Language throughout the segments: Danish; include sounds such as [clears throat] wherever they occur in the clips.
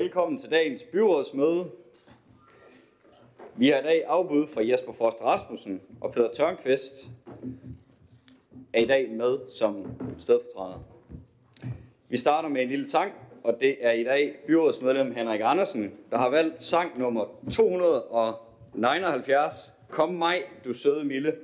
Velkommen til dagens byrådsmøde. Vi har i dag afbud fra Jesper Frost Rasmussen og Peter Tørnqvist er i dag med som stedfortræder. Vi starter med en lille sang, og det er i dag byrådsmedlem Henrik Andersen, der har valgt sang nummer 279. Kom mig, du søde Mille.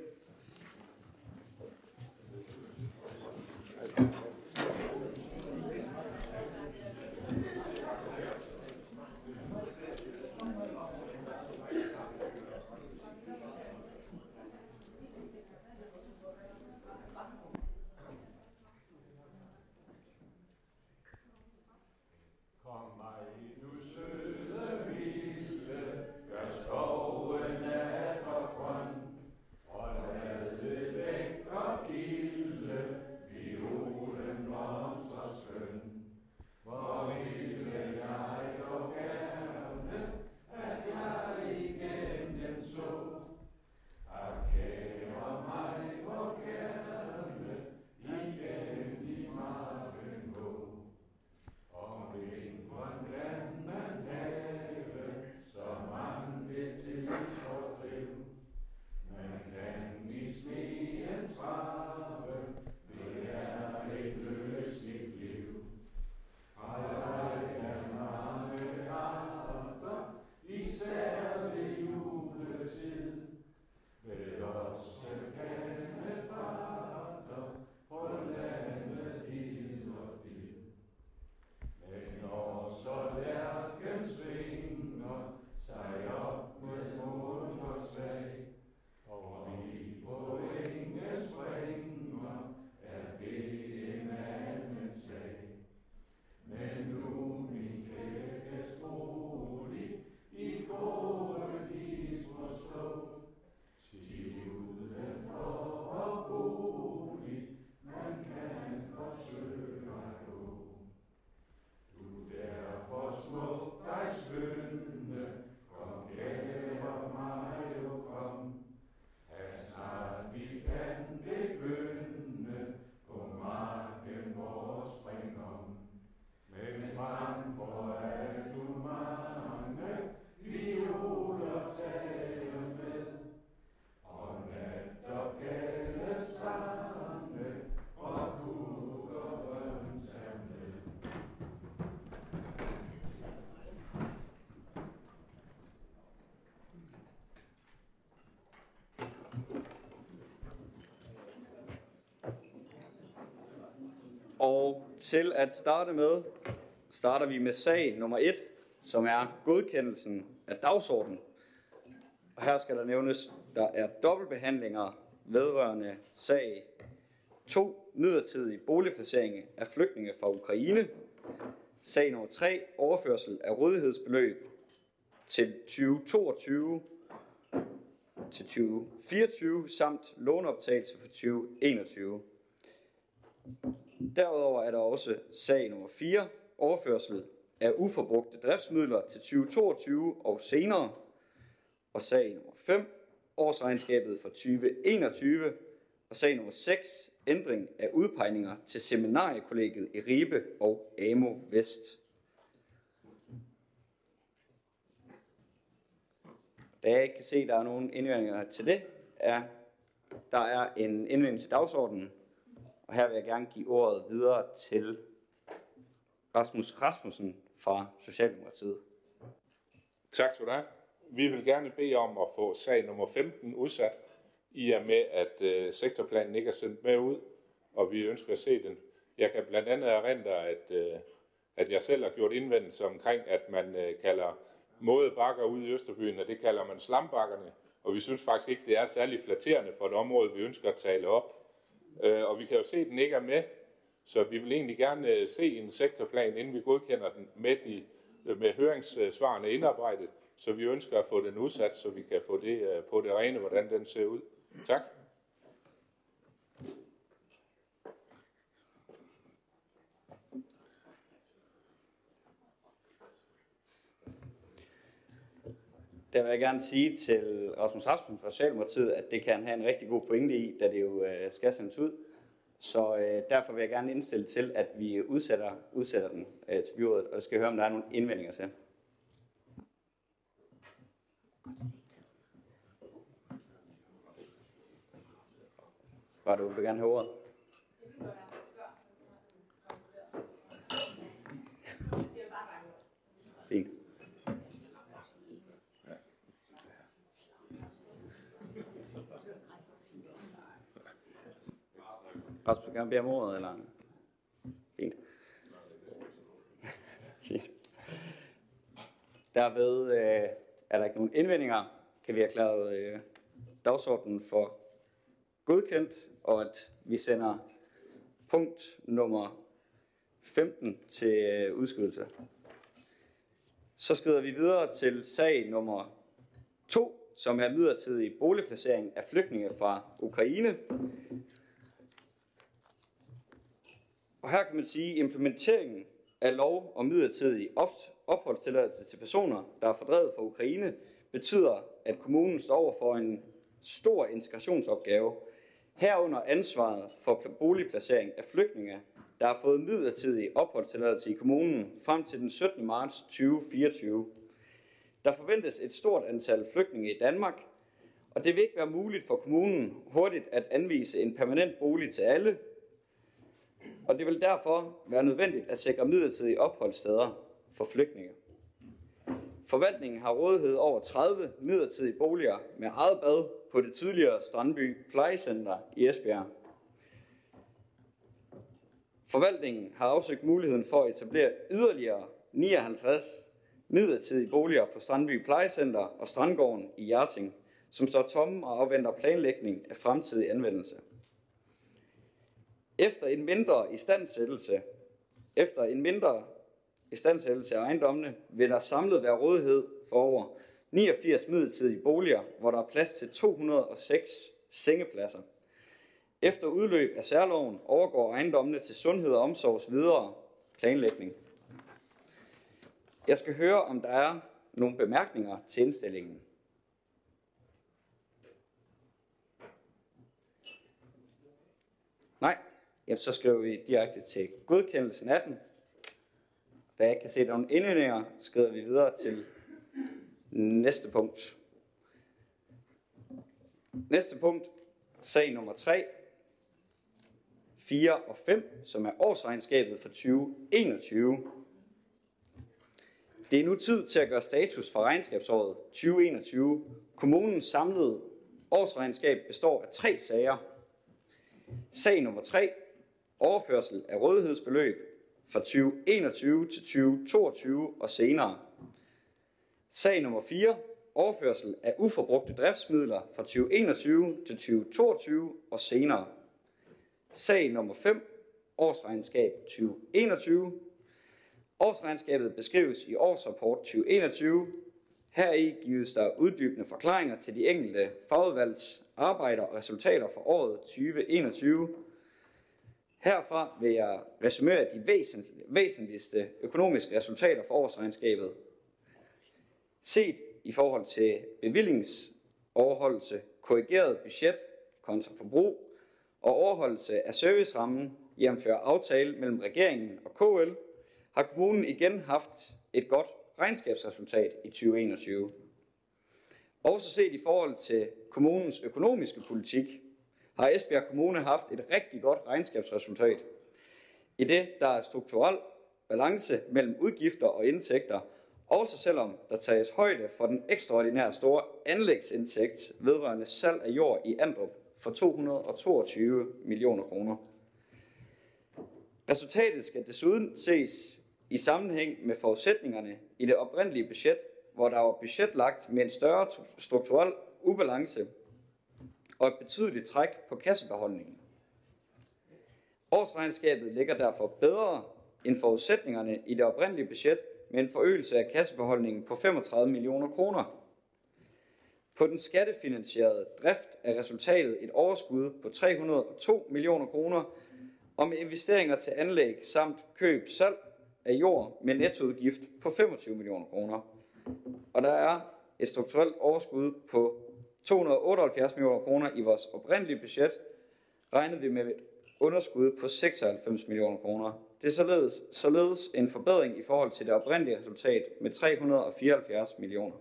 Og til at starte med, starter vi med sag nummer 1, som er godkendelsen af dagsordenen. Og her skal der nævnes, der er dobbeltbehandlinger vedrørende sag 2, midlertidig boligplacering af flygtninge fra Ukraine. Sag nummer 3, overførsel af rådighedsbeløb til 2022 til 2024 samt låneoptagelse for 2021. Derudover er der også sag nummer 4, overførsel af uforbrugte driftsmidler til 2022 og senere. Og sag nummer 5, årsregnskabet for 2021. Og sag nummer 6, ændring af udpegninger til seminariekollegiet i Ribe og AMO Vest. Da jeg ikke kan se, at der er nogen indvendinger til det, er der er en indvending til dagsordenen, og her vil jeg gerne give ordet videre til Rasmus Rasmussen fra Socialdemokratiet. Tak skal du have. Vi vil gerne bede om at få sag nummer 15 udsat, i og med at øh, sektorplanen ikke er sendt med ud, og vi ønsker at se den. Jeg kan blandt andet erindre, at, øh, at jeg selv har gjort indvendelser omkring, at man øh, kalder modebakker ude i Østerbyen, og det kalder man slambakkerne, og vi synes faktisk ikke, det er særlig flatterende for et område, vi ønsker at tale op. Øh, og vi kan jo se, at den ikke er med, så vi vil egentlig gerne øh, se en sektorplan, inden vi godkender den med, de, øh, med høringssvarene indarbejdet. Så vi ønsker at få den udsat, så vi kan få det øh, på det rene, hvordan den ser ud. Tak. Der vil jeg gerne sige til Rasmus Rasmussen fra Socialdemokratiet, at det kan have en rigtig god pointe i, da det jo øh, skal sendes ud. Så øh, derfor vil jeg gerne indstille til, at vi udsætter, udsætter den øh, til byrådet, og jeg skal høre, om der er nogle indvendinger til. Var du vil gerne have ordet? Fint. Rasmus, vil gerne bede om ordet, eller? Fint. Fint. Derved øh, er der ikke nogen indvendinger. Kan vi erklære øh, dagsordenen for godkendt, og at vi sender punkt nummer 15 til øh, udskydelse. Så skrider vi videre til sag nummer 2, som er midlertidig boligplacering af flygtninge fra Ukraine. Og her kan man sige, at implementeringen af lov om midlertidig opholdstilladelse til personer, der er fordrevet fra Ukraine, betyder, at kommunen står over for en stor integrationsopgave, herunder ansvaret for boligplacering af flygtninge, der har fået midlertidig opholdstilladelse i kommunen frem til den 17. marts 2024. Der forventes et stort antal flygtninge i Danmark, og det vil ikke være muligt for kommunen hurtigt at anvise en permanent bolig til alle, og det vil derfor være nødvendigt at sikre midlertidige opholdssteder for flygtninge. Forvaltningen har rådighed over 30 midlertidige boliger med eget bad på det tidligere Strandby Plejecenter i Esbjerg. Forvaltningen har afsøgt muligheden for at etablere yderligere 59 midlertidige boliger på Strandby Plejecenter og Strandgården i Hjerting, som står tomme og afventer planlægning af fremtidig anvendelse. Efter en mindre istandsættelse, efter en mindre istandsættelse af ejendommene, vil der samlet være rådighed for over 89 midlertidige boliger, hvor der er plads til 206 sengepladser. Efter udløb af særloven overgår ejendommene til sundhed og omsorgs videre planlægning. Jeg skal høre, om der er nogle bemærkninger til indstillingen. Nej, jamen så skriver vi direkte til godkendelsen af den. Da jeg ikke kan se nogle indvendinger, skriver vi videre til næste punkt. Næste punkt, sag nummer 3, 4 og 5, som er årsregnskabet for 2021. Det er nu tid til at gøre status for regnskabsåret 2021. Kommunens samlede årsregnskab består af tre sager. Sag nummer 3, overførsel af rådighedsbeløb fra 2021 til 2022 og senere. Sag nummer 4, overførsel af uforbrugte driftsmidler fra 2021 til 2022 og senere. Sag nummer 5, årsregnskab 2021. Årsregnskabet beskrives i årsrapport 2021. Heri gives der uddybende forklaringer til de enkelte fagudvalgs arbejder og resultater for året 2021. Herfra vil jeg resumere de væsentligste økonomiske resultater for årsregnskabet. Set i forhold til bevillingsoverholdelse, korrigeret budget kontra forbrug og overholdelse af servicerammen jævnfør aftale mellem regeringen og KL, har kommunen igen haft et godt regnskabsresultat i 2021. Også set i forhold til kommunens økonomiske politik, har Esbjerg Kommune haft et rigtig godt regnskabsresultat. I det, der er strukturel balance mellem udgifter og indtægter, også selvom der tages højde for den ekstraordinære store anlægsindtægt vedrørende salg af jord i Andrup for 222 millioner kroner. Resultatet skal desuden ses i sammenhæng med forudsætningerne i det oprindelige budget, hvor der var budgetlagt med en større strukturel ubalance og et betydeligt træk på kassebeholdningen. Årsregnskabet ligger derfor bedre end forudsætningerne i det oprindelige budget med en forøgelse af kassebeholdningen på 35 millioner kroner. På den skattefinansierede drift er resultatet et overskud på 302 millioner kroner, og med investeringer til anlæg samt køb salg af jord med nettoudgift på 25 millioner kroner. Og der er et strukturelt overskud på 278 millioner kroner i vores oprindelige budget, regnede vi med et underskud på 96 millioner kroner. Det er således, således en forbedring i forhold til det oprindelige resultat med 374 millioner.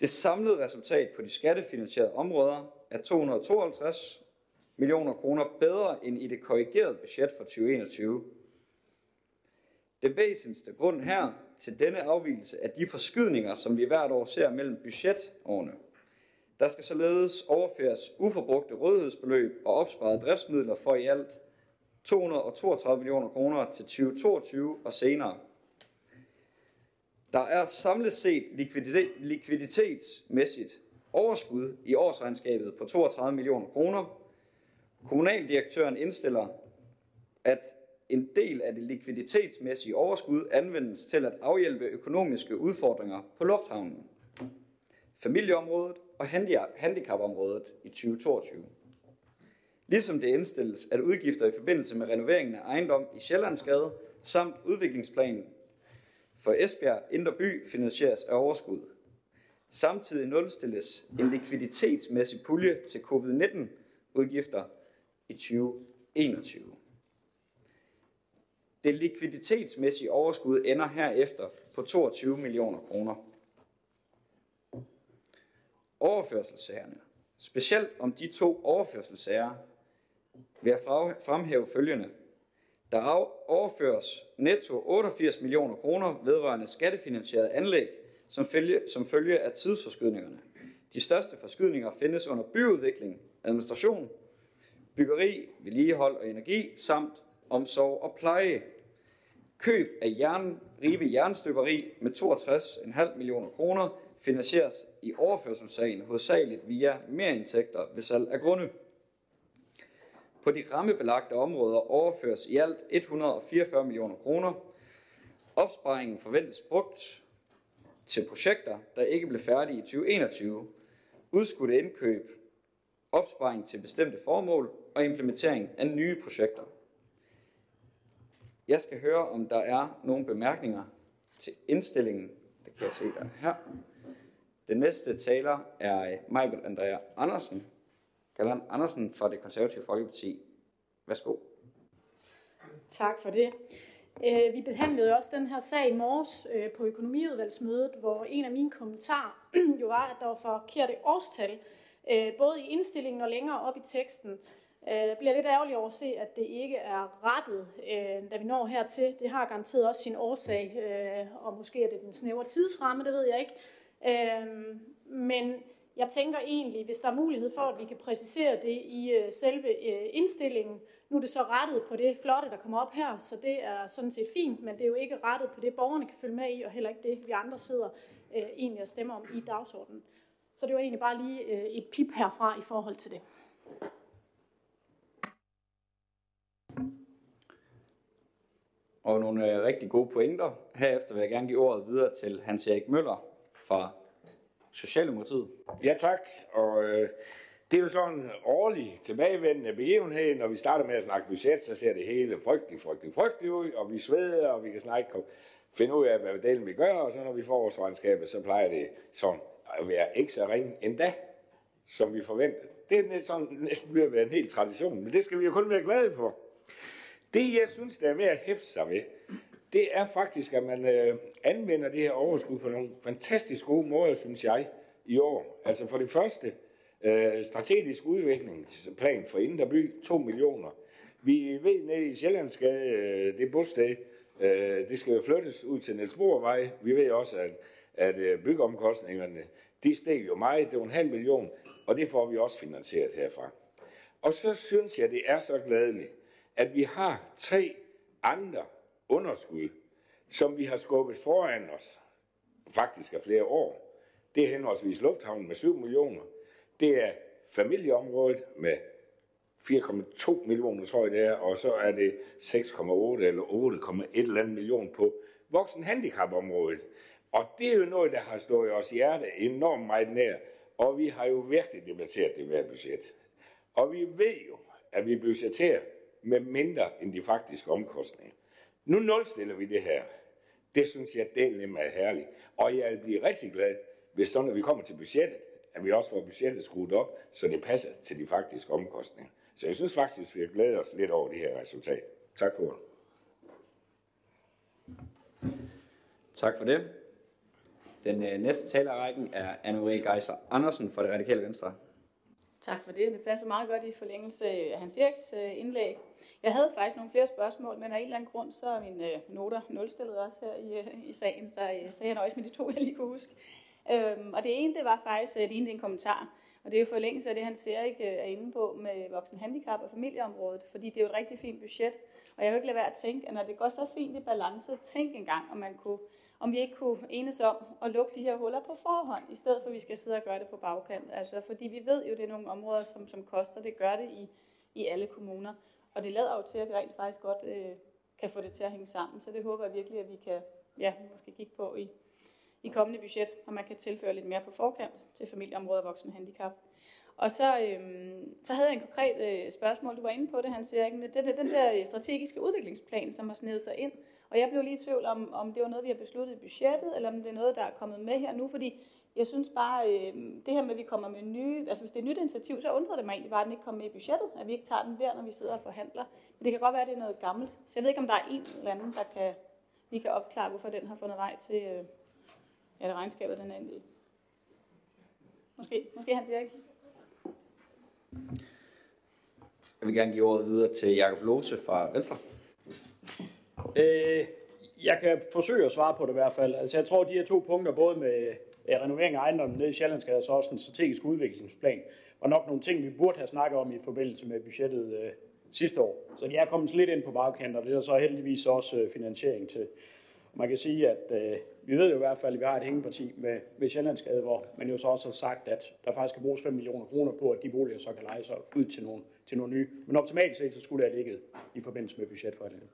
Det samlede resultat på de skattefinansierede områder er 252 millioner kroner bedre end i det korrigerede budget for 2021. Det væsentligste grund her til denne afvielse er de forskydninger, som vi hvert år ser mellem budgetårene. Der skal således overføres uforbrugte rådighedsbeløb og opsparede driftsmidler for i alt 232 millioner kroner til 2022 og senere. Der er samlet set likviditet, likviditetsmæssigt overskud i årsregnskabet på 32 millioner kroner. Kommunaldirektøren indstiller, at en del af det likviditetsmæssige overskud anvendes til at afhjælpe økonomiske udfordringer på lufthavnen, familieområdet og handicapområdet i 2022. Ligesom det indstilles, at udgifter i forbindelse med renoveringen af ejendom i Sjællandsgade samt udviklingsplanen for Esbjerg Indre By finansieres af overskud. Samtidig nulstilles en likviditetsmæssig pulje til covid-19 udgifter i 2021. Det likviditetsmæssige overskud ender herefter på 22 millioner kroner. Overførselssagerne. Specielt om de to overførselssager vil jeg fremhæve følgende. Der overføres netto 88 millioner kroner vedrørende skattefinansieret anlæg som følge, som følge af tidsforskydningerne. De største forskydninger findes under byudvikling, administration, byggeri, vedligehold og energi, samt omsorg og pleje. Køb af jern, Ribe Jernstøberi med 62,5 millioner kroner finansieres i overførselssagen hovedsageligt via merindtægter ved salg af grunde. På de rammebelagte områder overføres i alt 144 millioner kroner. Opsparingen forventes brugt til projekter, der ikke blev færdige i 2021. Udskudte indkøb, opsparing til bestemte formål og implementering af nye projekter. Jeg skal høre, om der er nogle bemærkninger til indstillingen. Det kan jeg se der her. Den næste taler er øh, Michael Andrea Andersen. Galland Andersen fra det konservative Folkeparti. Værsgo. Tak for det. Øh, vi behandlede også den her sag i morges øh, på økonomiudvalgsmødet, hvor en af mine kommentarer [clears throat] jo var, at der var forkerte årstal, både i indstillingen og længere op i teksten. Jeg bliver lidt ærgerlig over at se, at det ikke er rettet, da vi når hertil. Det har garanteret også sin årsag, og måske er det den snævre tidsramme, det ved jeg ikke. Øhm, men jeg tænker egentlig, hvis der er mulighed for, at vi kan præcisere det i øh, selve øh, indstillingen. Nu er det så rettet på det flotte, der kommer op her, så det er sådan set fint, men det er jo ikke rettet på det, borgerne kan følge med i, og heller ikke det, vi andre sidder øh, egentlig og stemmer om i dagsordenen. Så det var egentlig bare lige øh, et pip herfra i forhold til det. Og nogle øh, rigtig gode pointer. Herefter vil jeg gerne give ordet videre til Hans-Erik Møller fra Socialdemokratiet. Ja tak, og øh, det er jo sådan en årlig tilbagevendende begivenhed. Når vi starter med at snakke budget, så ser det hele frygtelig, frygtelig, frygtelig ud, og vi sveder, og vi kan snakke finde ud af, hvad delen vi gør, og så når vi får vores regnskabet, så plejer det sådan at være ikke så ringe endda, som vi forventede. Det er sådan, næsten ved at være en helt tradition, men det skal vi jo kun være glade for. Det, jeg synes, der er ved at hæfte sig ved, det er faktisk, at man øh, anvender det her overskud på nogle fantastisk gode måder, synes jeg, i år. Altså for det første, øh, strategisk udviklingsplan for Indre By, 2 millioner. Vi ved nede i Sjællandsgade, øh, det bosted, øh, det skal jo flyttes ud til Niels Boervej. Vi ved også, at, at øh, byggeomkostningerne, de steg jo meget, det var en halv million, og det får vi også finansieret herfra. Og så synes jeg, det er så glædeligt, at vi har tre andre underskud, som vi har skubbet foran os, faktisk af flere år. Det er henholdsvis Lufthavnen med 7 millioner. Det er familieområdet med 4,2 millioner, tror jeg det er, og så er det 6,8 eller 8,1 eller andet million på voksen handicapområdet. Og det er jo noget, der har stået os hjerte enormt meget nær, og vi har jo virkelig debatteret det med budget. Og vi ved jo, at vi budgeterer med mindre end de faktiske omkostninger. Nu nulstiller vi det her. Det synes jeg, det er herligt. Og jeg vil blive rigtig glad, hvis så når vi kommer til budgettet, at vi også får budgettet skruet op, så det passer til de faktiske omkostninger. Så jeg synes faktisk, vi har glædet os lidt over det her resultat. Tak for det. Tak for det. Den øh, næste taler rækken er Anne-Marie Geiser Andersen fra det radikale venstre. Tak for det. Det passer meget godt i forlængelse af Hans Eriks øh, indlæg. Jeg havde faktisk nogle flere spørgsmål, men af en eller anden grund, så er mine øh, noter nulstillet også her i, øh, i sagen, så, så jeg nøjes med de to, jeg lige kunne huske. Øhm, og det ene, det var faktisk det ene, det en kommentar. Og det er jo forlængelse af det, han ser ikke er inde på med voksen handicap og familieområdet, fordi det er jo et rigtig fint budget. Og jeg kan ikke lade være at tænke, at når det går så fint i balance, tænk engang, om, man kunne, om vi ikke kunne enes om at lukke de her huller på forhånd, i stedet for at vi skal sidde og gøre det på bagkant. Altså, fordi vi ved jo, det er nogle områder, som, som koster. Det gør det i, i alle kommuner. Og det lader jo til, at vi rent faktisk godt øh, kan få det til at hænge sammen. Så det håber jeg virkelig, at vi kan ja, måske kigge på i, i kommende budget, og man kan tilføre lidt mere på forkant til familieområder og voksen handicap. Og så, øhm, så havde jeg en konkret øh, spørgsmål, du var inde på det, han siger, ikke? Men det, den der øh, strategiske udviklingsplan, som har snedet sig ind, og jeg blev lige i tvivl om, om det var noget, vi har besluttet i budgettet, eller om det er noget, der er kommet med her nu, fordi jeg synes bare, øh, det her med, at vi kommer med nye, altså hvis det er et nyt initiativ, så undrer det mig egentlig bare, at den ikke kommer med i budgettet, at vi ikke tager den der, når vi sidder og forhandler. Men det kan godt være, at det er noget gammelt. Så jeg ved ikke, om der er en eller anden, der kan, vi kan opklare, hvorfor den har fundet vej til, øh, ja, det regnskabet, den er egentlig. Måske, måske han siger ikke. Jeg vil gerne give ordet videre til Jakob Lose fra Venstre. Øh, jeg kan forsøge at svare på det i hvert fald. Altså, jeg tror, de her to punkter, både med renovering af ejendommen nede i Sjællandsgade og så også en strategisk udviklingsplan, var nok nogle ting, vi burde have snakket om i forbindelse med budgettet øh, sidste år. Så de er kommet lidt ind på bagkanten, og det er så heldigvis også øh, finansiering til. Man kan sige, at øh, vi ved jo i hvert fald, at vi har et hængeparti med, med Sjællandsgade, hvor man jo så også har sagt, at der faktisk skal bruges 5 millioner kroner på, at de boliger så kan lege sig ud til nogle, til nogle nye. Men optimalt set, så skulle det have ligget i forbindelse med budgetforhandlingen.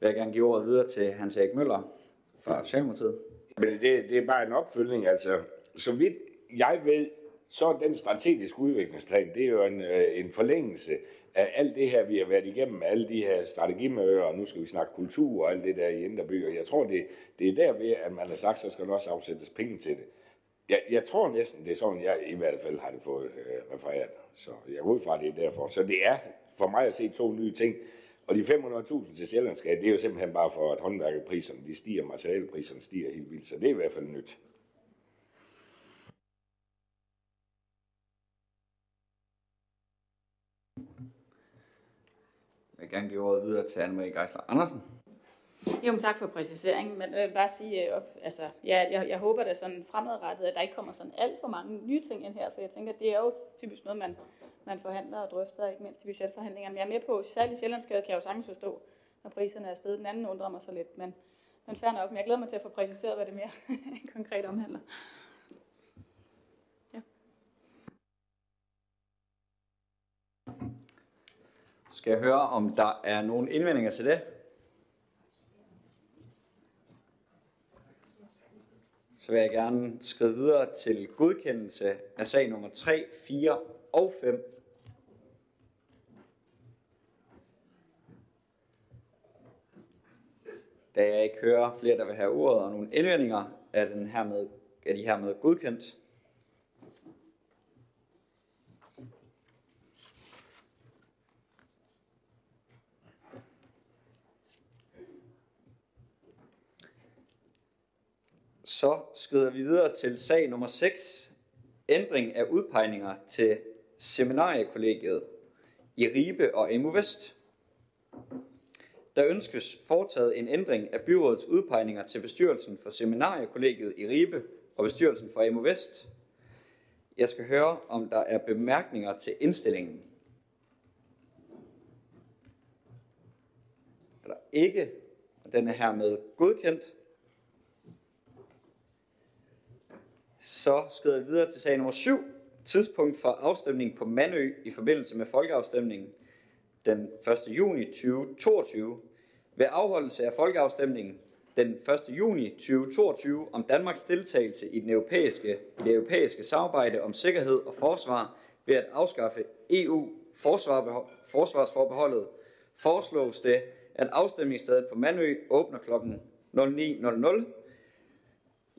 vil jeg gerne give ordet videre til Hans Erik Møller fra Socialdemokratiet. Men det, det er bare en opfølgning. Altså, så vidt jeg ved, så er den strategiske udviklingsplan, det er jo en, øh, en forlængelse af alt det her, vi har været igennem, alle de her strategimøder, og nu skal vi snakke kultur og alt det der i Indre og jeg tror, det, det er derved, at man har sagt, så skal der også afsættes penge til det. Jeg, jeg tror næsten, det er sådan, jeg i hvert fald har det fået øh, refereret. Så jeg går ud fra, det er derfor. Så det er for mig at se to nye ting. Og de 500.000 til Sjællandsgade, det er jo simpelthen bare for, at håndværkerpriserne de stiger, materialpriserne stiger helt vildt. Så det er i hvert fald nyt. Jeg vil gerne give ordet videre til Anne-Marie Geisler Andersen. Jo, men tak for præciseringen, men jeg vil bare sige, øh, altså, ja, jeg, jeg håber da sådan fremadrettet, at der ikke kommer sådan alt for mange nye ting ind her, for jeg tænker, det er jo typisk noget, man man forhandler og drøfter, ikke mindst i budgetforhandlingerne. Men jeg er med på, særligt Sjællandsgade kan jeg jo sagtens forstå, når priserne er stedet. Den anden undrer mig så lidt, men, men fair nok. Men jeg glæder mig til at få præciseret, hvad det mere [laughs] konkret omhandler. Skal jeg høre, om der er nogle indvendinger til det? Så vil jeg gerne skrive videre til godkendelse af sag nummer 3, 4 og 5. Da jeg ikke hører flere, der vil have ordet og nogle indvendinger, er, den hermed, er de hermed godkendt. Så skrider vi videre til sag nummer 6. Ændring af udpegninger til seminariekollegiet i Ribe og Emu Vest. Der ønskes foretaget en ændring af byrådets udpegninger til bestyrelsen for seminariekollegiet i Ribe og bestyrelsen for Emu Vest. Jeg skal høre, om der er bemærkninger til indstillingen. Er der ikke, og den er hermed godkendt. Så skrider jeg videre til sag nummer 7. Tidspunkt for afstemning på Manø i forbindelse med folkeafstemningen den 1. juni 2022 ved afholdelse af folkeafstemningen den 1. juni 2022 om Danmarks deltagelse i, den europæiske, i det europæiske samarbejde om sikkerhed og forsvar ved at afskaffe EU forsvarsforbeholdet, foreslås det, at afstemningsstedet på Mandø åbner kl. 09.00.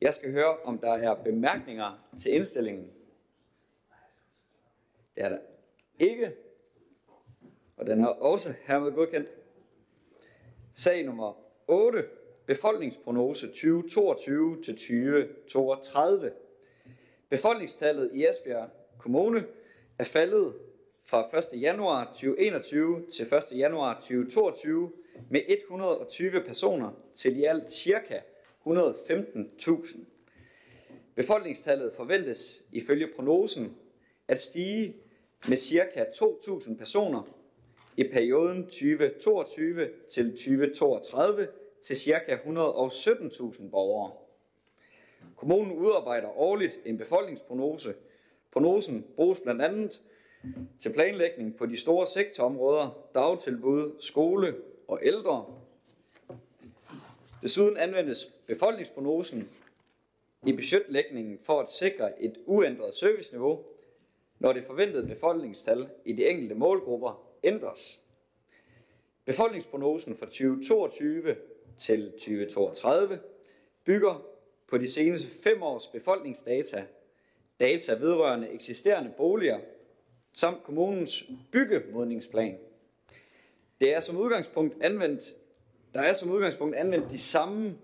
Jeg skal høre, om der er bemærkninger til indstillingen. Det er der ikke. Og den er også hermed godkendt. Sag nummer 8. Befolkningsprognose 2022 til 2032. Befolkningstallet i Esbjerg Kommune er faldet fra 1. januar 2021 til 1. januar 2022 med 120 personer til i alt cirka 115.000. Befolkningstallet forventes ifølge prognosen at stige med ca. 2.000 personer i perioden 2022 til 2032 til ca. 117.000 borgere. Kommunen udarbejder årligt en befolkningsprognose. Prognosen bruges blandt andet til planlægning på de store sektorområder, dagtilbud, skole og ældre. Desuden anvendes befolkningsprognosen i budgetlægningen for at sikre et uændret serviceniveau, når det forventede befolkningstal i de enkelte målgrupper ændres. Befolkningsprognosen for 2022 til 2032 bygger på de seneste fem års befolkningsdata, data vedrørende eksisterende boliger samt kommunens byggemodningsplan. Det er som udgangspunkt anvendt, der er som udgangspunkt anvendt de samme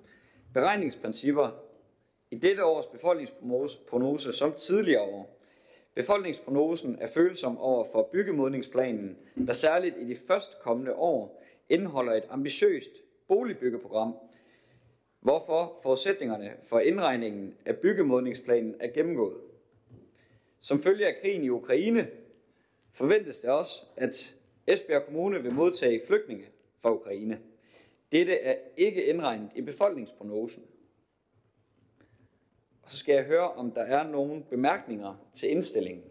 beregningsprincipper i dette års befolkningsprognose som tidligere år. Befolkningsprognosen er følsom over for byggemodningsplanen, der særligt i de førstkommende år indeholder et ambitiøst boligbyggeprogram, hvorfor forudsætningerne for indregningen af byggemodningsplanen er gennemgået. Som følge af krigen i Ukraine forventes det også, at Esbjerg Kommune vil modtage flygtninge fra Ukraine. Dette er ikke indregnet i befolkningsprognosen. Og så skal jeg høre, om der er nogle bemærkninger til indstillingen.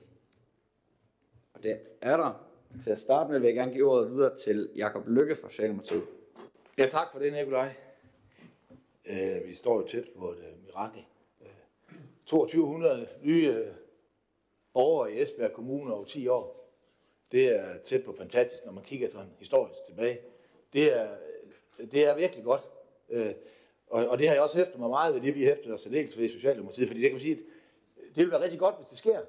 Og det er der. Til at starte med vil jeg gerne give ordet videre til Jakob Lykke fra Socialdemokratiet. Ja, tak for det, Nikolaj. Øh, vi står jo tæt på et øh, mirakel. Øh, 2200 nye øh, borgere i Esbjerg Kommune over 10 år. Det er tæt på fantastisk, når man kigger sådan historisk tilbage. Det er, det er virkelig godt. Øh, og, og det har jeg også hæftet mig meget ved, det vi hæftet os dels ved i Socialdemokratiet, fordi det kan man sige, at det vil være rigtig godt, hvis det sker.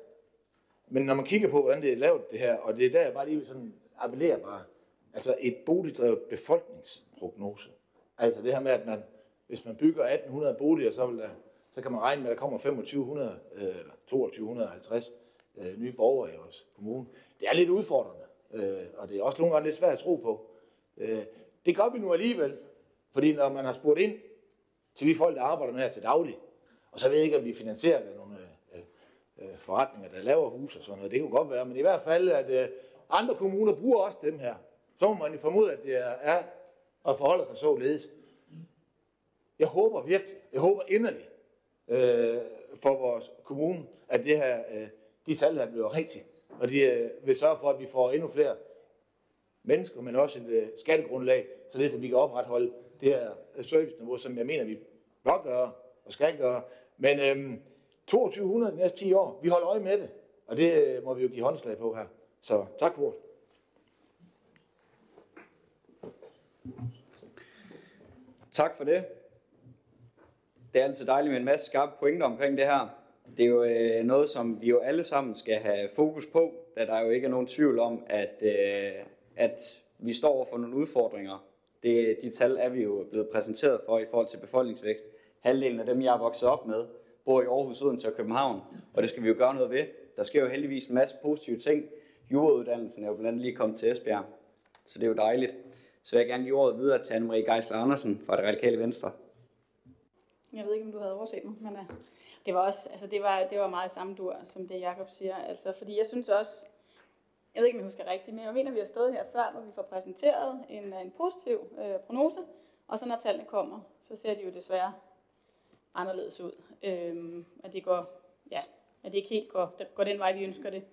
Men når man kigger på, hvordan det er lavet det her, og det er der, jeg bare lige sådan appellerer bare, altså et boligdrevet befolkningsprognose. Altså det her med, at man, hvis man bygger 1800 boliger, så, vil der, så kan man regne med, at der kommer 2500 øh, eller 2250 øh, nye borgere i vores kommune. Det er lidt udfordrende, øh, og det er også nogle gange lidt svært at tro på. Øh, det gør vi nu alligevel, fordi når man har spurgt ind til de folk, der arbejder med her til daglig. Og så ved jeg ikke, om vi finansierer det nogle øh, øh, forretninger, der laver hus og sådan noget. Det kan godt være, men i hvert fald, at øh, andre kommuner bruger også dem her. Så må man jo formode, at det er, at forholde sig således. Jeg håber virkelig, jeg håber inderligt øh, for vores kommune, at det her, øh, de tal her bliver rigtige, Og de øh, vil sørge for, at vi får endnu flere mennesker, men også et øh, skattegrundlag, så det, at vi kan opretholde det her serviceniveau, som jeg mener, vi bør gøre og skal gøre. Men øhm, 2200 de næste 10 år, vi holder øje med det, og det øh, må vi jo give håndslag på her. Så tak for ordet. Tak for det. Det er altid dejligt med en masse skarpe pointer omkring det her. Det er jo øh, noget, som vi jo alle sammen skal have fokus på, da der jo ikke er nogen tvivl om, at, øh, at vi står over for nogle udfordringer det, de tal er vi jo blevet præsenteret for i forhold til befolkningsvækst. Halvdelen af dem, jeg er vokset op med, bor i Aarhus, Odense og København, og det skal vi jo gøre noget ved. Der sker jo heldigvis en masse positive ting. Jurauddannelsen er jo blandt andet lige kommet til Esbjerg, så det er jo dejligt. Så vil jeg gerne give ordet videre til Anne-Marie Geisler Andersen fra det radikale venstre. Jeg ved ikke, om du havde overset mig, men øh, det var også, altså det var, det var meget samme dur, som det Jakob siger. Altså, fordi jeg synes også, jeg ved ikke, om jeg husker rigtigt, men jeg mener, vi har stået her før, hvor vi får præsenteret en, øh, en positiv øh, prognose, og så når tallene kommer, så ser de jo desværre anderledes ud. Øhm, at det går, ja, at det ikke helt går, går den vej, vi ønsker det.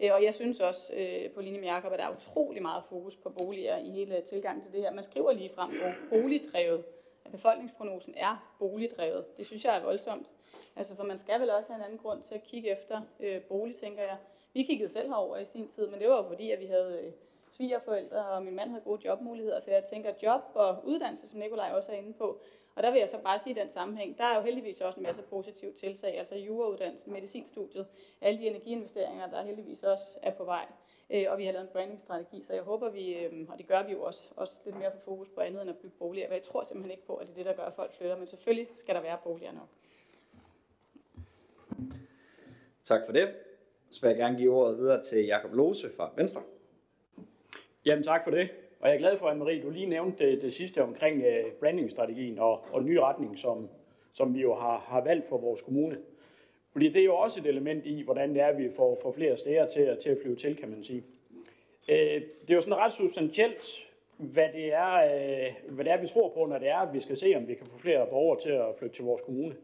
Øh, og jeg synes også øh, på linje med Jacob, at der er utrolig meget fokus på boliger i hele tilgangen til det her. Man skriver lige frem på boligdrevet. At befolkningsprognosen er boligdrevet. Det synes jeg er voldsomt. Altså, for man skal vel også have en anden grund til at kigge efter øh, bolig, tænker jeg. Vi kiggede selv herover i sin tid, men det var fordi, at vi havde øh, svigerforældre, og min mand havde gode jobmuligheder, så jeg tænker job og uddannelse, som Nikolaj også er inde på. Og der vil jeg så bare sige i den sammenhæng, der er jo heldigvis også en masse positive tiltag, altså jurauddannelsen, medicinstudiet, alle de energiinvesteringer, der heldigvis også er på vej. Øh, og vi har lavet en brandingstrategi, så jeg håber, vi, øh, og det gør vi jo også, også lidt mere for fokus på andet end at bygge boliger. Jeg tror simpelthen ikke på, at det er det, der gør, at folk flytter, men selvfølgelig skal der være boliger nok. Tak for det. Så vil jeg gerne give ordet videre til Jakob Lose fra Venstre. Jamen tak for det. Og jeg er glad for, at Marie, du lige nævnte det, det sidste omkring uh, brandingstrategien og, og ny retning, som, som vi jo har, har valgt for vores kommune. Fordi det er jo også et element i, hvordan det er, at vi får, får flere steder til, at, til at flyve til, kan man sige. Uh, det er jo sådan ret substantielt, hvad det, er, øh, hvad det er, vi tror på, når det er, at vi skal se, om vi kan få flere borgere til at flytte til vores kommune.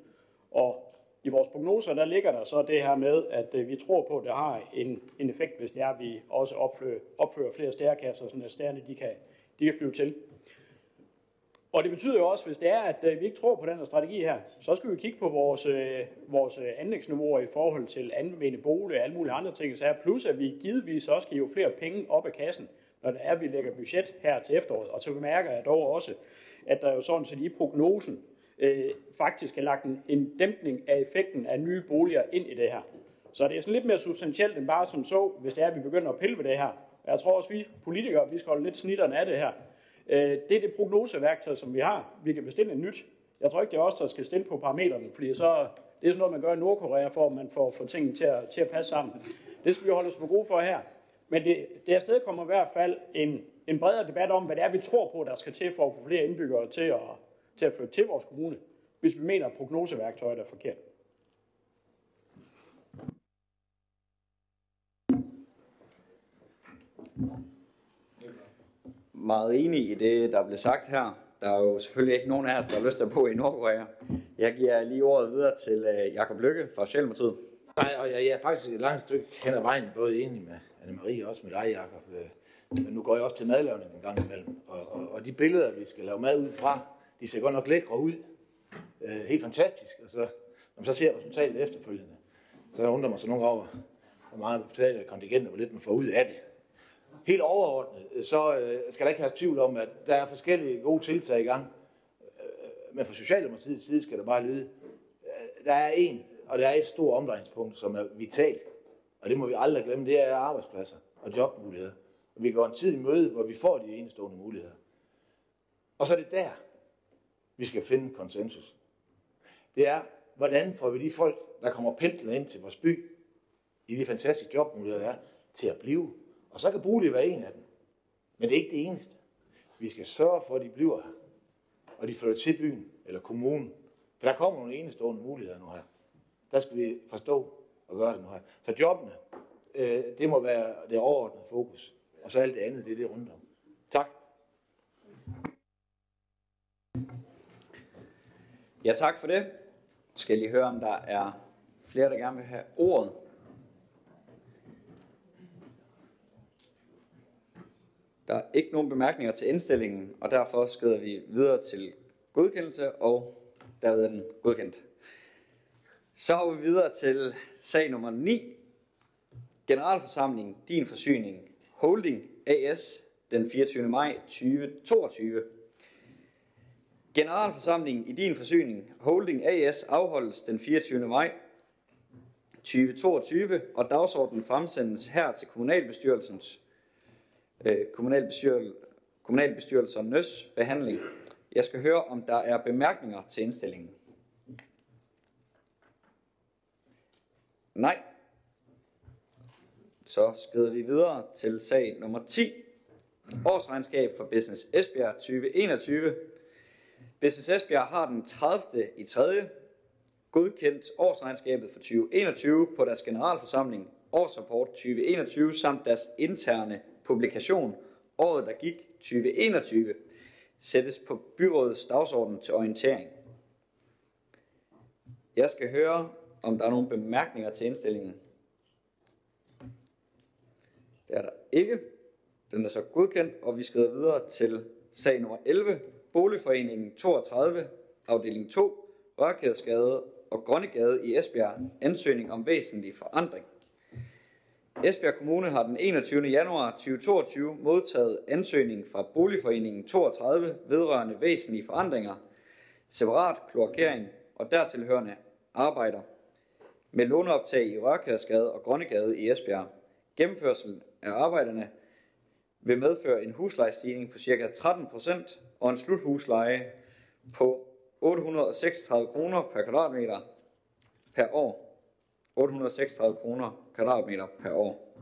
Og i vores prognoser, der ligger der så det her med, at øh, vi tror på, at det har en, en effekt, hvis det er, at vi også opfører, opfører flere stærkasser, så at stærne de kan, de kan flyve til. Og det betyder jo også, hvis det er, at øh, vi ikke tror på den her strategi her, så skal vi kigge på vores, øh, vores øh, anlægsniveauer i forhold til anvendte bolig og alle mulige andre ting. Så her, plus at vi givetvis også skal jo flere penge op af kassen, når det er, at vi lægger budget her til efteråret. Og så bemærker jeg dog også, at der jo sådan set i prognosen øh, faktisk har lagt en, en dæmpning af effekten af nye boliger ind i det her. Så det er sådan lidt mere substantielt end bare som så, hvis det er, at vi begynder at pille ved det her. Jeg tror også, at vi politikere vi skal holde lidt snitterne af det her. Øh, det er det prognoseværktøj, som vi har. Vi kan bestille et nyt. Jeg tror ikke, det er os, der skal stille på parametrene, fordi så, det er sådan noget, man gør i Nordkorea, for at man får, får tingene til at, til at passe sammen. Det skal vi holde os for gode for her. Men det, det afsted kommer i hvert fald en, en bredere debat om, hvad det er, vi tror på, der skal til for at få flere indbyggere til at, til at føre til vores kommune, hvis vi mener, at prognoseværktøjet er forkert. Meget enig i det, der blev sagt her. Der er jo selvfølgelig ikke nogen af os, der har lyst til at bo i Nordkorea. Jeg giver lige ordet videre til øh, Jakob Lykke fra Socialdemokratiet. Nej, og jeg, er faktisk et langt stykke hen ad vejen, både enig med Anne-Marie og også med dig, Jakob. Øh, men nu går jeg også til madlavning en gang imellem. Og, og, og de billeder, vi skal lave mad ud fra, de ser godt nok lækre ud. Øh, helt fantastisk. Og så, når man så ser resultatet efterfølgende, så undrer man sig nogle over, hvor meget betaler kontingent og hvor lidt man får ud af det. Helt overordnet, øh, så øh, skal der ikke have tvivl om, at der er forskellige gode tiltag i gang. Øh, men fra Socialdemokratiets side skal der bare lyde. Øh, der er en, og der er et stort omdrejningspunkt, som er vitalt. Og det må vi aldrig glemme, det er arbejdspladser og jobmuligheder. Og vi går en tid i møde, hvor vi får de enestående muligheder. Og så er det der, vi skal finde konsensus. Det er, hvordan får vi de folk, der kommer pendlende ind til vores by, i de fantastiske jobmuligheder, der er, til at blive. Og så kan bolig være en af dem. Men det er ikke det eneste. Vi skal sørge for, at de bliver her. Og de flytter til byen eller kommunen. For der kommer nogle enestående muligheder nu her. Der skal vi forstå og gøre det nu her. Så jobbene, øh, det må være det overordnede fokus. Og så alt det andet, det er det rundt om. Tak. Ja, tak for det. Skal jeg lige høre, om der er flere, der gerne vil have ordet. Der er ikke nogen bemærkninger til indstillingen, og derfor skrider vi videre til godkendelse, og derved er den godkendt. Så har vi videre til sag nummer 9. Generalforsamling Din Forsyning Holding AS den 24. maj 2022. Generalforsamlingen i din forsyning Holding AS afholdes den 24. maj 2022, og dagsordenen fremsendes her til kommunalbestyrelsens øh, kommunalbestyrel, kommunalbestyrelsernes behandling. Jeg skal høre, om der er bemærkninger til indstillingen. Nej. Så skrider vi videre til sag nummer 10. Årsregnskab for Business Esbjerg 2021. Business Esbjerg har den 30. i 3. godkendt årsregnskabet for 2021 på deres generalforsamling, årsrapport 2021 samt deres interne publikation, året der gik 2021, sættes på byrådets dagsorden til orientering. Jeg skal høre, om der er nogle bemærkninger til indstillingen. Det er der ikke. Den er så godkendt, og vi skrider videre til sag nummer 11, Boligforeningen 32, afdeling 2, Rørkædesgade og Grønnegade i Esbjerg, ansøgning om væsentlig forandring. Esbjerg Kommune har den 21. januar 2022 modtaget ansøgning fra Boligforeningen 32 vedrørende væsentlige forandringer, separat kloakering og dertilhørende arbejder med låneoptag i Rørkærsgade og Grønnegade i Esbjerg. Gennemførsel af arbejderne vil medføre en huslejestigning på ca. 13% og en sluthusleje på 836 kroner per kvadratmeter per år. 836 kroner kvadratmeter per år.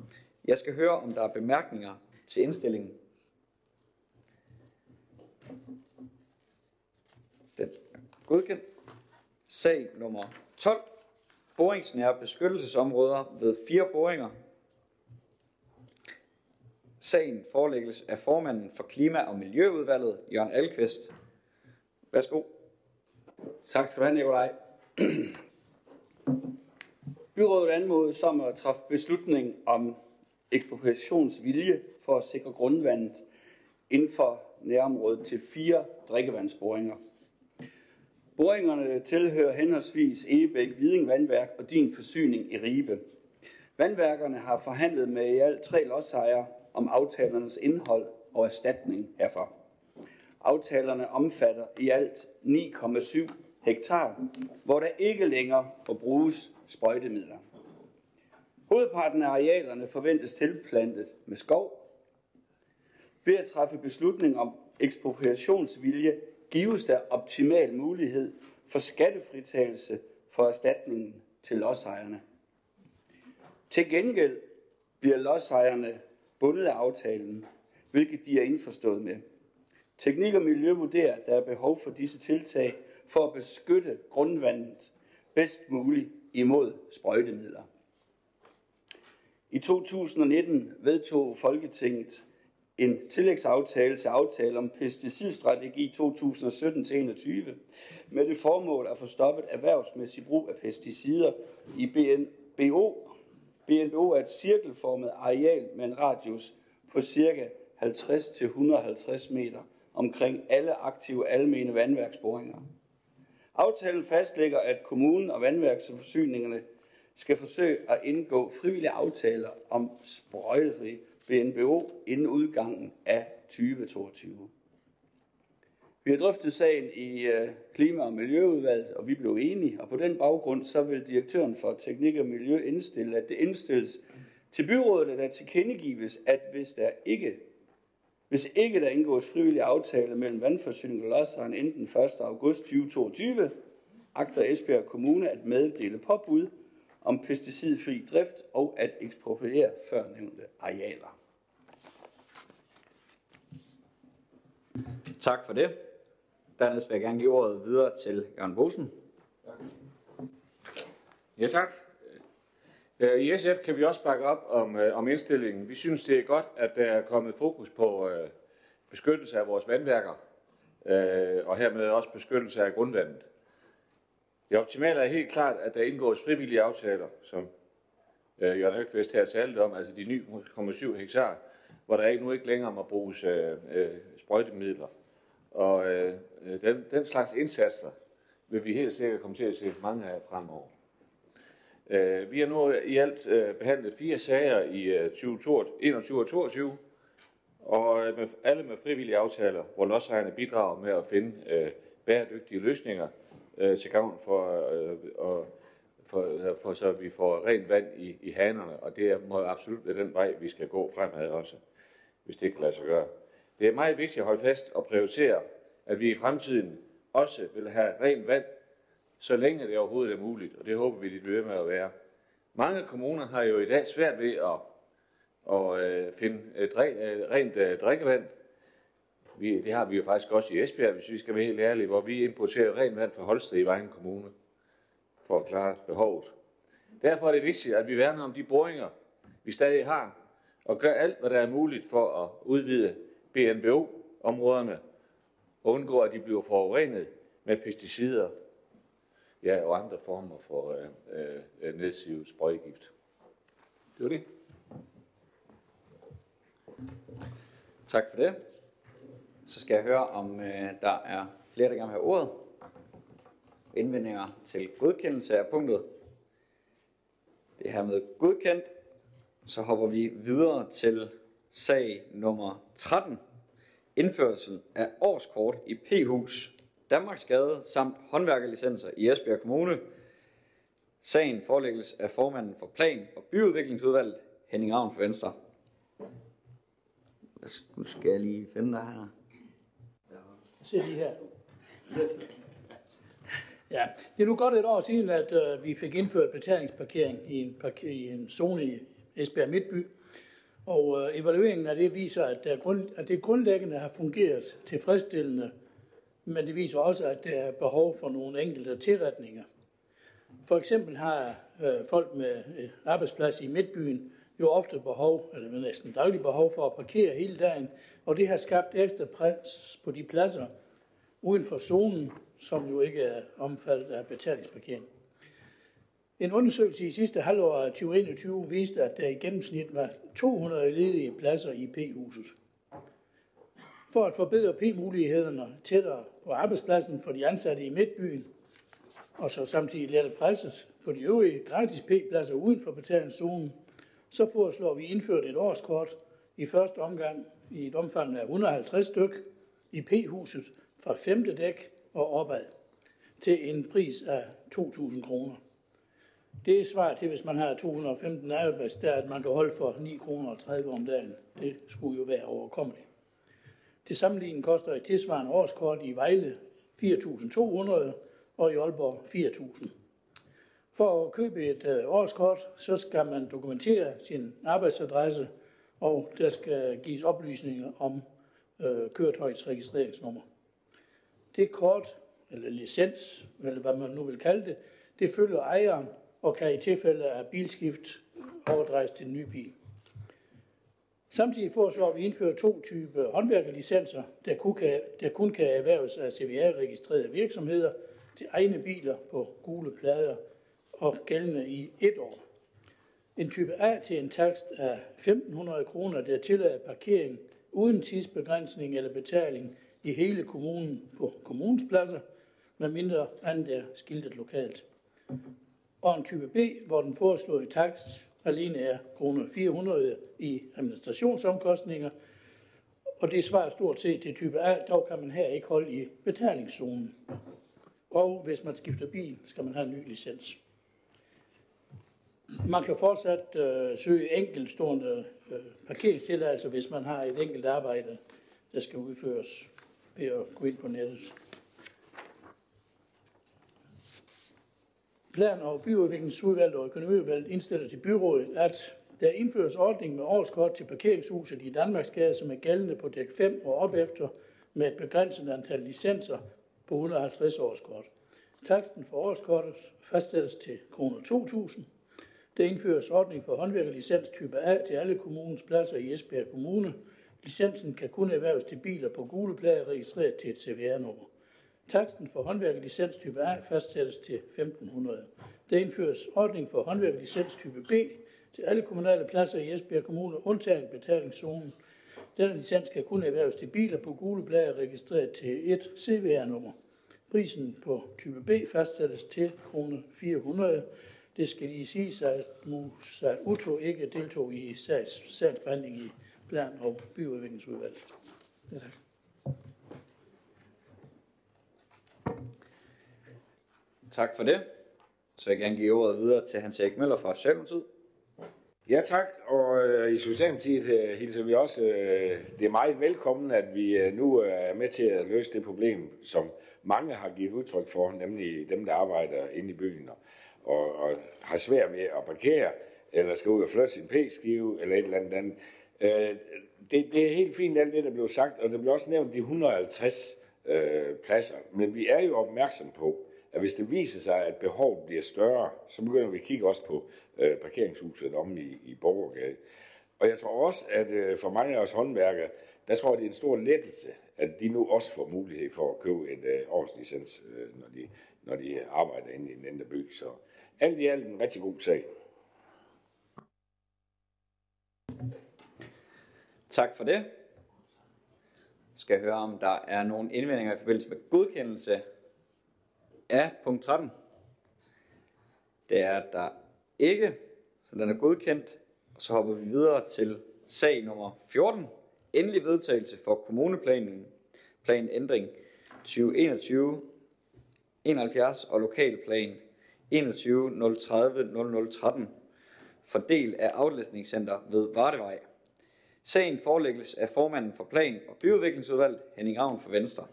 Jeg skal høre, om der er bemærkninger til indstillingen. Den er godkendt. Sag nummer 12. Boringsnære beskyttelsesområder ved fire boringer. Sagen forelægges af formanden for Klima- og Miljøudvalget, Jørgen Alkvist. Værsgo. Tak skal du have, Nikolaj. Byrådet anmodes om at træffe beslutning om ekspropriationsvilje for at sikre grundvandet inden for nærområdet til fire drikkevandsboringer. Boringerne tilhører henholdsvis Egebæk Viding Vandværk og Din Forsyning i Ribe. Vandværkerne har forhandlet med i alt tre lodsejere om aftalernes indhold og erstatning herfor. Aftalerne omfatter i alt 9,7 hektar, hvor der ikke længere må bruges sprøjtemidler. Hovedparten af arealerne forventes tilplantet med skov. Ved at træffe beslutning om ekspropriationsvilje gives der optimal mulighed for skattefritagelse for erstatningen til lodsejerne. Til gengæld bliver lodsejerne bundet af aftalen, hvilket de er indforstået med. Teknik og Miljø vurderer, at der er behov for disse tiltag for at beskytte grundvandet bedst muligt imod sprøjtemidler. I 2019 vedtog Folketinget en tillægsaftale til aftale om pesticidstrategi 2017-21 med det formål at få stoppet erhvervsmæssig brug af pesticider i BNBO. BNBO er et cirkelformet areal med en radius på ca. 50-150 meter omkring alle aktive almene vandværksboringer. Aftalen fastlægger, at kommunen og vandværksforsyningerne skal forsøge at indgå frivillige aftaler om sprøjtefri BNBO inden udgangen af 2022. Vi har drøftet sagen i øh, Klima- og Miljøudvalget, og vi blev enige, og på den baggrund så vil direktøren for Teknik og Miljø indstille, at det indstilles til byrådet, at der tilkendegives, at hvis der ikke hvis ikke der indgås frivillig aftale mellem vandforsyning og lodsejeren inden 1. august 2022, agter Esbjerg Kommune at meddele påbud om pesticidfri drift og at ekspropriere førnævnte arealer. Tak for det. Dernæst vil jeg gerne give ordet videre til Jørgen Bosen. Ja, tak. Øh, I SF kan vi også bakke op om, øh, om indstillingen. Vi synes, det er godt, at der er kommet fokus på øh, beskyttelse af vores vandværker, øh, og hermed også beskyttelse af grundvandet. Det optimale er helt klart, at der indgås frivillige aftaler, som øh, Jørgen Elkvist her talte om, altså de 9,7 hektar, hvor der ikke nu ikke længere må bruges øh, øh, sprøjtemidler. Og øh, øh, den, den slags indsatser vil vi helt sikkert komme til at se mange af fremover. Øh, vi har nu i alt øh, behandlet fire sager i øh, 2021 og 2022, og øh, med, alle med frivillige aftaler, hvor lodsejerne bidrager med at finde øh, bæredygtige løsninger øh, til gavn for, øh, og, for, øh, for så vi får rent vand i, i hanerne, og det må absolut være den vej, vi skal gå fremad også, hvis det kan lade sig gøre. Det er meget vigtigt at holde fast og prioritere, at vi i fremtiden også vil have rent vand, så længe det overhovedet er muligt, og det håber vi, det bliver med at være. Mange kommuner har jo i dag svært ved at, at øh, finde øh, øh, rent drikkevand. Vi, det har vi jo faktisk også i Esbjerg, hvis vi skal være helt ærlige, hvor vi importerer rent vand fra Holsted i Vejen Kommune for at klare behovet. Derfor er det vigtigt, at vi værner om de boringer, vi stadig har, og gør alt, hvad der er muligt for at udvide BNBO-områderne og undgå, at de bliver forurenet med pesticider ja, og andre former for øh, øh, nedsivet sprøjtegift. Det var det. Tak for det. Så skal jeg høre, om øh, der er flere, der gerne vil have ordet. Indvendinger til godkendelse af punktet. Det er hermed godkendt. Så hopper vi videre til sag nummer 13. Indførsel af årskort i P-hus, Danmarksgade samt håndværkerlicenser i Esbjerg Kommune. Sagen forelægges af formanden for Plan- og Byudviklingsudvalget, Henning Ravn for Venstre. Nu skal jeg lige finde dig her. Se lige her. Ja, det er nu godt et år siden, at øh, vi fik indført betalingsparkering i en, parker, i en zone i Esbjerg Midtby. Og øh, evalueringen af det viser, at, der grund, at det grundlæggende har fungeret tilfredsstillende, men det viser også, at der er behov for nogle enkelte tilretninger. For eksempel har øh, folk med øh, arbejdsplads i Midtbyen jo ofte behov, eller næsten dagligt behov for at parkere hele dagen, og det har skabt ekstra pres på de pladser uden for zonen, som jo ikke er omfattet af betalingsparkering. En undersøgelse i sidste halvår af 2021 viste, at der i gennemsnit var 200 ledige pladser i P-huset. For at forbedre P-mulighederne tættere på arbejdspladsen for de ansatte i Midtbyen, og så samtidig lette presset på de øvrige gratis P-pladser uden for betalingszonen, så foreslår vi indført et årskort i første omgang i et omfang af 150 styk i P-huset fra femte dæk og opad til en pris af 2.000 kroner. Det er til, hvis man har 215 arbejdsplads, at man kan holde for 9 kroner og 30 om dagen. Det skulle jo være overkommeligt. Til sammenligning koster et tilsvarende årskort i Vejle 4.200 og i Aalborg 4.000. For at købe et øh, årskort, så skal man dokumentere sin arbejdsadresse, og der skal gives oplysninger om øh, køretøjets registreringsnummer. Det kort, eller licens, eller hvad man nu vil kalde det, det følger ejeren og kan i tilfælde af bilskift overdrejes til en ny bil. Samtidig foreslår vi indføre to typer håndværkerlicenser, der kun kan, der kun kan erhverves af CVR-registrerede virksomheder til egne biler på gule plader og gældende i et år. En type A til en takst af 1.500 kroner, der tillader parkering uden tidsbegrænsning eller betaling i hele kommunen på kommunens pladser, medmindre andet er skiltet lokalt. Og en type B, hvor den foreslåede takst alene er kroner 400 i administrationsomkostninger, og det svarer stort set til type A, dog kan man her ikke holde i betalingszonen. Og hvis man skifter bil, skal man have en ny licens. Man kan fortsat øh, søge enkeltstående øh, parkeringstilladelser, hvis man har et enkelt arbejde, der skal udføres ved at gå ind på nettet. Plan- og byudviklingsudvalget og økonomiudvalget indstiller til byrådet, at der indføres ordning med årskort til parkeringshuset i Danmarksgade, som er gældende på dæk 5 og op efter, med et begrænset antal licenser på 150 årskort. Taksten for årskortet fastsættes til kroner 2.000. Der indføres ordning for håndværkerlicens type A til alle kommunens pladser i Esbjerg Kommune. Licensen kan kun erhverves til biler på gule plader registreret til et CVR-nummer. Taksten for håndværkerlicens type A fastsættes til 1.500. Der indføres ordning for håndværkerlicens type B til alle kommunale pladser i Esbjerg Kommune, undtagen betalingszonen. Denne licens kan kun erhverves til biler på gule plader registreret til et CVR-nummer. Prisen på type B fastsættes til kroner 400. Det skal lige sige, at Musa Uto ikke deltog i sags, sagsbehandling i plan- og byudviklingsudvalget. Ja, tak. Tak for det. Så jeg gerne give ordet videre til Hans Erik Møller fra Socialdemokratiet. Ja tak, og øh, i Socialdemokratiet øh, hilser vi også, øh, det er meget velkommen, at vi øh, nu øh, er med til at løse det problem, som mange har givet udtryk for, nemlig dem, der arbejder inde i byen og, og, og har svært ved at parkere, eller skal ud og flytte sin p-skive, eller et eller andet andet. Øh, det, det er helt fint alt det, der blev sagt, og der blev også nævnt de 150 øh, pladser, men vi er jo opmærksom på, at hvis det viser sig, at behovet bliver større, så begynder vi at kigge også på øh, parkeringshuset om i, i Borgergade. Og jeg tror også, at øh, for mange af os håndværkere, der tror jeg, det er en stor lettelse, at de nu også får mulighed for at købe en øh, årslicens, øh, når, de, når de arbejder inde i den anden by. Så alt i alt en rigtig god sag. Tak for det. Skal jeg høre, om der er nogle indvendinger i forbindelse med godkendelse af punkt 13. Det er der ikke, så den er godkendt. Og så hopper vi videre til sag nummer 14. Endelig vedtagelse for kommuneplanen plan ændring 2021 71 og lokalplan 21 030 0013 af aflæsningscenter ved Vardevej. Sagen forelægges af formanden for Plan- og Byudviklingsudvalg, Henning Ravn for Venstre.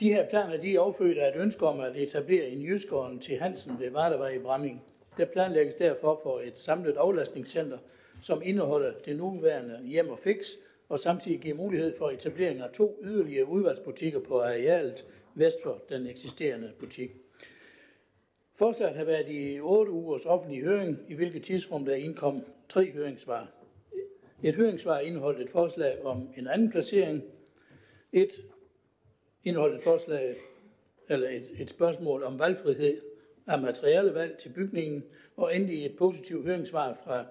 De her planer de er affødt af et ønske om at etablere en jyskåren til Hansen ved Vardevej i Bramming. Der planlægges derfor for et samlet aflastningscenter, som indeholder det nuværende hjem og fix, og samtidig giver mulighed for etablering af to yderligere udvalgsbutikker på arealet vest for den eksisterende butik. Forslaget har været i 8 ugers offentlig høring, i hvilket tidsrum der indkom tre høringssvar. Et høringssvar indeholdt et forslag om en anden placering. Et indeholdt et forslag eller et, et spørgsmål om valgfrihed af materialevalg til bygningen, og endelig et positivt høringssvar fra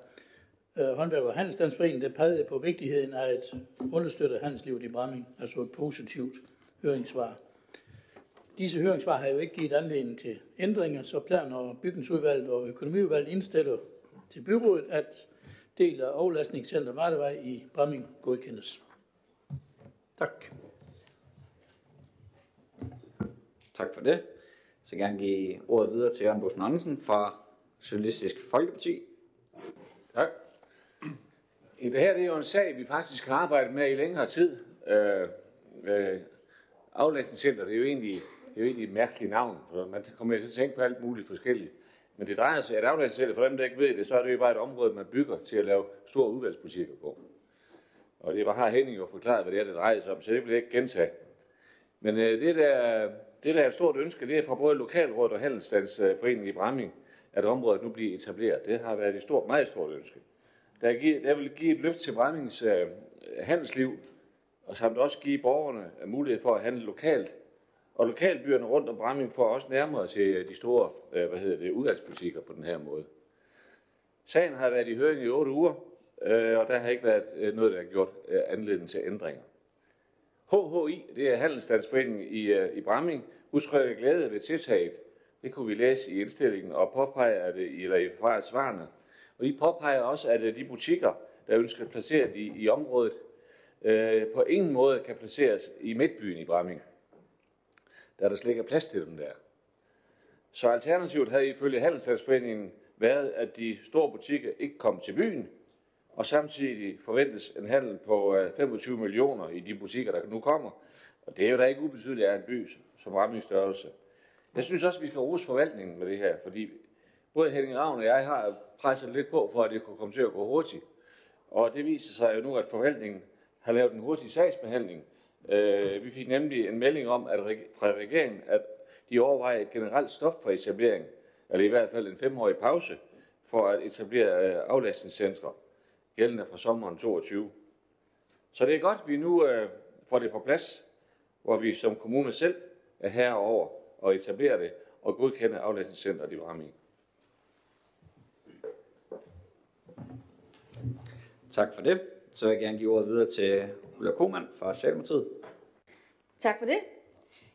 øh, Håndværk- og Handelsstandsforeningen, der pegede på vigtigheden af at understøtte handelslivet i Bramming, altså et positivt høringssvar. Disse høringssvar har jo ikke givet anledning til ændringer, så plan- og bygningsudvalget og økonomiudvalget indstiller til byrådet, at del af aflastningscenter Martevej i Bramming godkendes. Tak. Tak for det. Så gerne give ordet videre til Jørgen Bosen Andersen fra Socialistisk Folkeparti. Tak. Det her det er jo en sag, vi faktisk har arbejdet med i længere tid. Øh, øh, aflæsningscenter, det er jo egentlig, det er jo egentlig et mærkeligt navn, for man kommer til at tænke på alt muligt forskelligt. Men det drejer sig, at aflæsningscenter, for dem der ikke ved det, så er det jo bare et område, man bygger til at lave store udvalgsbutikker på. Og det var har Henning jo forklaret, hvad det er, det drejer sig om, så det vil jeg ikke gentage. Men øh, det, der, det, der er et stort ønske, det er fra både Lokalrådet og Handelsstandsforeningen i Bramming, at området nu bliver etableret. Det har været et stort, meget stort ønske. Der, giver, der vil give et løft til Brammings øh, handelsliv, og samt også give borgerne øh, mulighed for at handle lokalt. Og lokalbyerne rundt om Bramming får også nærmere til øh, de store øh, hvad hedder det, udvalgsbutikker på den her måde. Sagen har været i høring i otte uger, øh, og der har ikke været øh, noget, der har gjort øh, anledning til ændringer. HHI, det er Handelsstandsforeningen i, øh, i Bramming, udtrykker glæde ved tiltaget. Det kunne vi læse i indstillingen og påpeger at det, eller i fra svarene. Og de påpeger også, at øh, de butikker, der ønsker placeret i, i området, øh, på ingen måde kan placeres i midtbyen i Bramming. Da der slet ikke er plads til dem der. Så alternativet havde ifølge Handelsstandsforeningen været, at de store butikker ikke kom til byen, og samtidig forventes en handel på øh, 25 millioner i de butikker, der nu kommer. Og det er jo da ikke ubetydeligt af en by som ramningsstørrelse. Jeg synes også, at vi skal rose forvaltningen med det her, fordi både Henning Ravn og jeg har presset lidt på, for at det kunne komme til at gå hurtigt. Og det viser sig jo nu, at forvaltningen har lavet en hurtig sagsbehandling. Øh, vi fik nemlig en melding om at fra regeringen, at de overvejer et generelt stop for etablering, eller i hvert fald en femårig pause, for at etablere øh, aflastningscentre gældende fra sommeren 22. Så det er godt, at vi nu øh, får det på plads, hvor vi som kommune selv er herover og etablerer det og godkender aflastningscenteret i Bramming. Tak for det. Så vil jeg gerne give ordet videre til Ulla Koman fra Socialdemokratiet. Tak for det.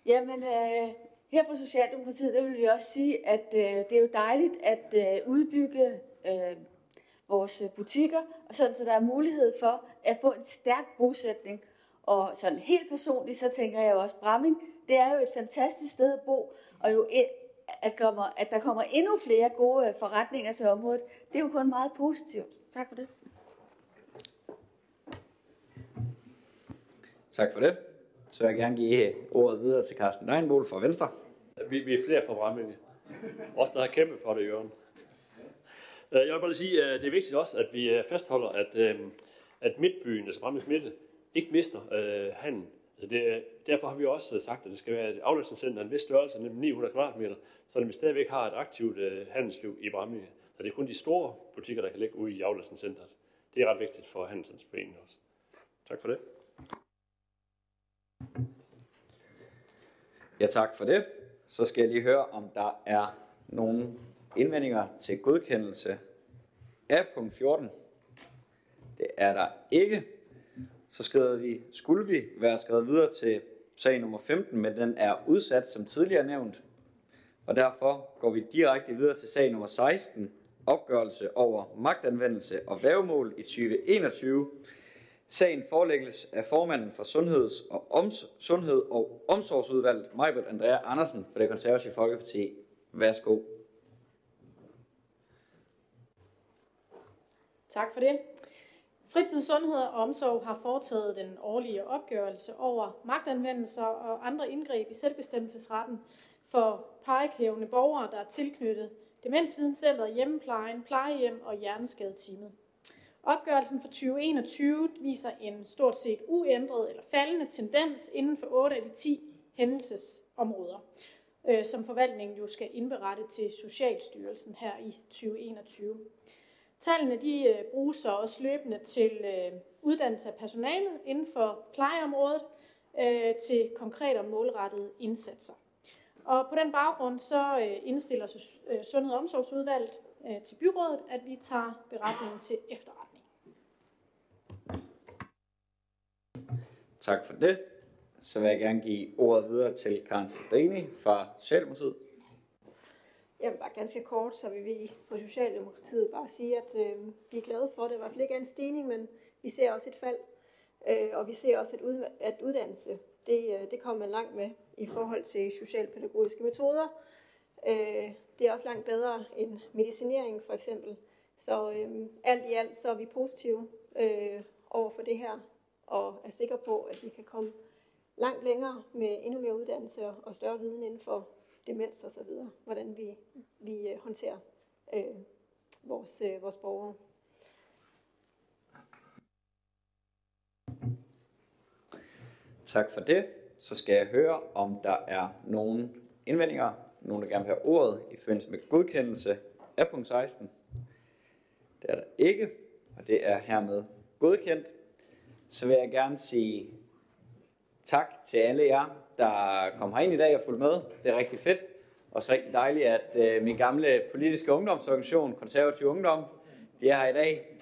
Jamen, øh, her fra Socialdemokratiet, der vil vi også sige, at øh, det er jo dejligt at øh, udbygge øh, vores butikker, og sådan så der er mulighed for at få en stærk bosætning. Og sådan helt personligt, så tænker jeg også, Bramming, det er jo et fantastisk sted at bo, og jo at, kommer, at der kommer endnu flere gode forretninger til området, det er jo kun meget positivt. Tak for det. Tak for det. Så jeg gerne give ordet videre til Carsten Deinbol fra Venstre. Vi, vi er flere fra Bramming. Også der har kæmpet for det, Jørgen. Øh, jeg vil bare lige sige, at det er vigtigt også, at vi øh, fastholder, at, at midtbyen, altså Brammings Midte, ikke mister øh, handel. Altså det, derfor har vi også sagt, at det skal være et afløsningscenter af en vis størrelse, nemlig 900 kvadratmeter, så vi stadigvæk har et aktivt øh, handelsliv i Bramming. Så det er kun de store butikker, der kan ligge ude i afløsningscenteret. Det er ret vigtigt for Handelsforeningen også. Tak for det. Ja, tak for det. Så skal jeg lige høre, om der er nogen indvendinger til godkendelse af punkt 14. Det er der ikke. Så skriver vi, skulle vi være skrevet videre til sag nummer 15, men den er udsat som tidligere nævnt. Og derfor går vi direkte videre til sag nummer 16, opgørelse over magtanvendelse og vævemål i 2021. Sagen forelægges af formanden for Sundheds- og, Oms- Sundhed og Omsorgsudvalget, Majbert Andrea Andersen fra det konservative Folkeparti. Værsgo. Tak for det. Fritid, Sundhed og Omsorg har foretaget den årlige opgørelse over magtanvendelser og andre indgreb i selvbestemmelsesretten for plejekrævende borgere, der er tilknyttet Demensvidenscenteret, hjemmeplejen, plejehjem og hjerneskadeteamet. Opgørelsen for 2021 viser en stort set uændret eller faldende tendens inden for 8 af de 10 hændelsesområder, øh, som forvaltningen jo skal indberette til Socialstyrelsen her i 2021. Tallene de øh, bruges så også løbende til øh, uddannelse af personalet inden for plejeområdet øh, til konkrete og målrettede indsatser. Og på den baggrund så indstiller Sundhed- og Omsorgsudvalget til byrådet, at vi tager beretningen til efterretning. Tak for det. Så vil jeg gerne give ordet videre til Karen Sandrini fra Socialdemokratiet. Jeg vil bare ganske kort, så vil vi på Socialdemokratiet bare sige, at øh, vi er glade for det. I hvert fald ikke er en stigning, men vi ser også et fald. Øh, og vi ser også, at, ud, at uddannelse, det, øh, det kommer man langt med i forhold til socialpædagogiske metoder. Øh, det er også langt bedre end medicinering for eksempel. Så øh, alt i alt, så er vi positive øh, over for det her, og er sikre på, at vi kan komme langt længere med endnu mere uddannelse og større viden inden for demens og så videre, hvordan vi, vi øh, håndterer øh, vores, øh, vores borgere. Tak for det. Så skal jeg høre, om der er nogen indvendinger, nogen der gerne vil have ordet i forbindelse med godkendelse af punkt 16. Det er der ikke, og det er hermed godkendt. Så vil jeg gerne sige tak til alle jer, der kom herind i dag og fulgte med. Det er rigtig fedt. Også rigtig dejligt, at øh, min gamle politiske ungdomsorganisation, Konservativ Ungdom, de er her i dag.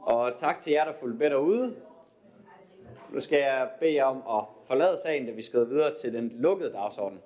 Og tak til jer, der fulgte med derude. Nu skal jeg bede jer om at forlade sagen, da vi skal videre til den lukkede dagsorden.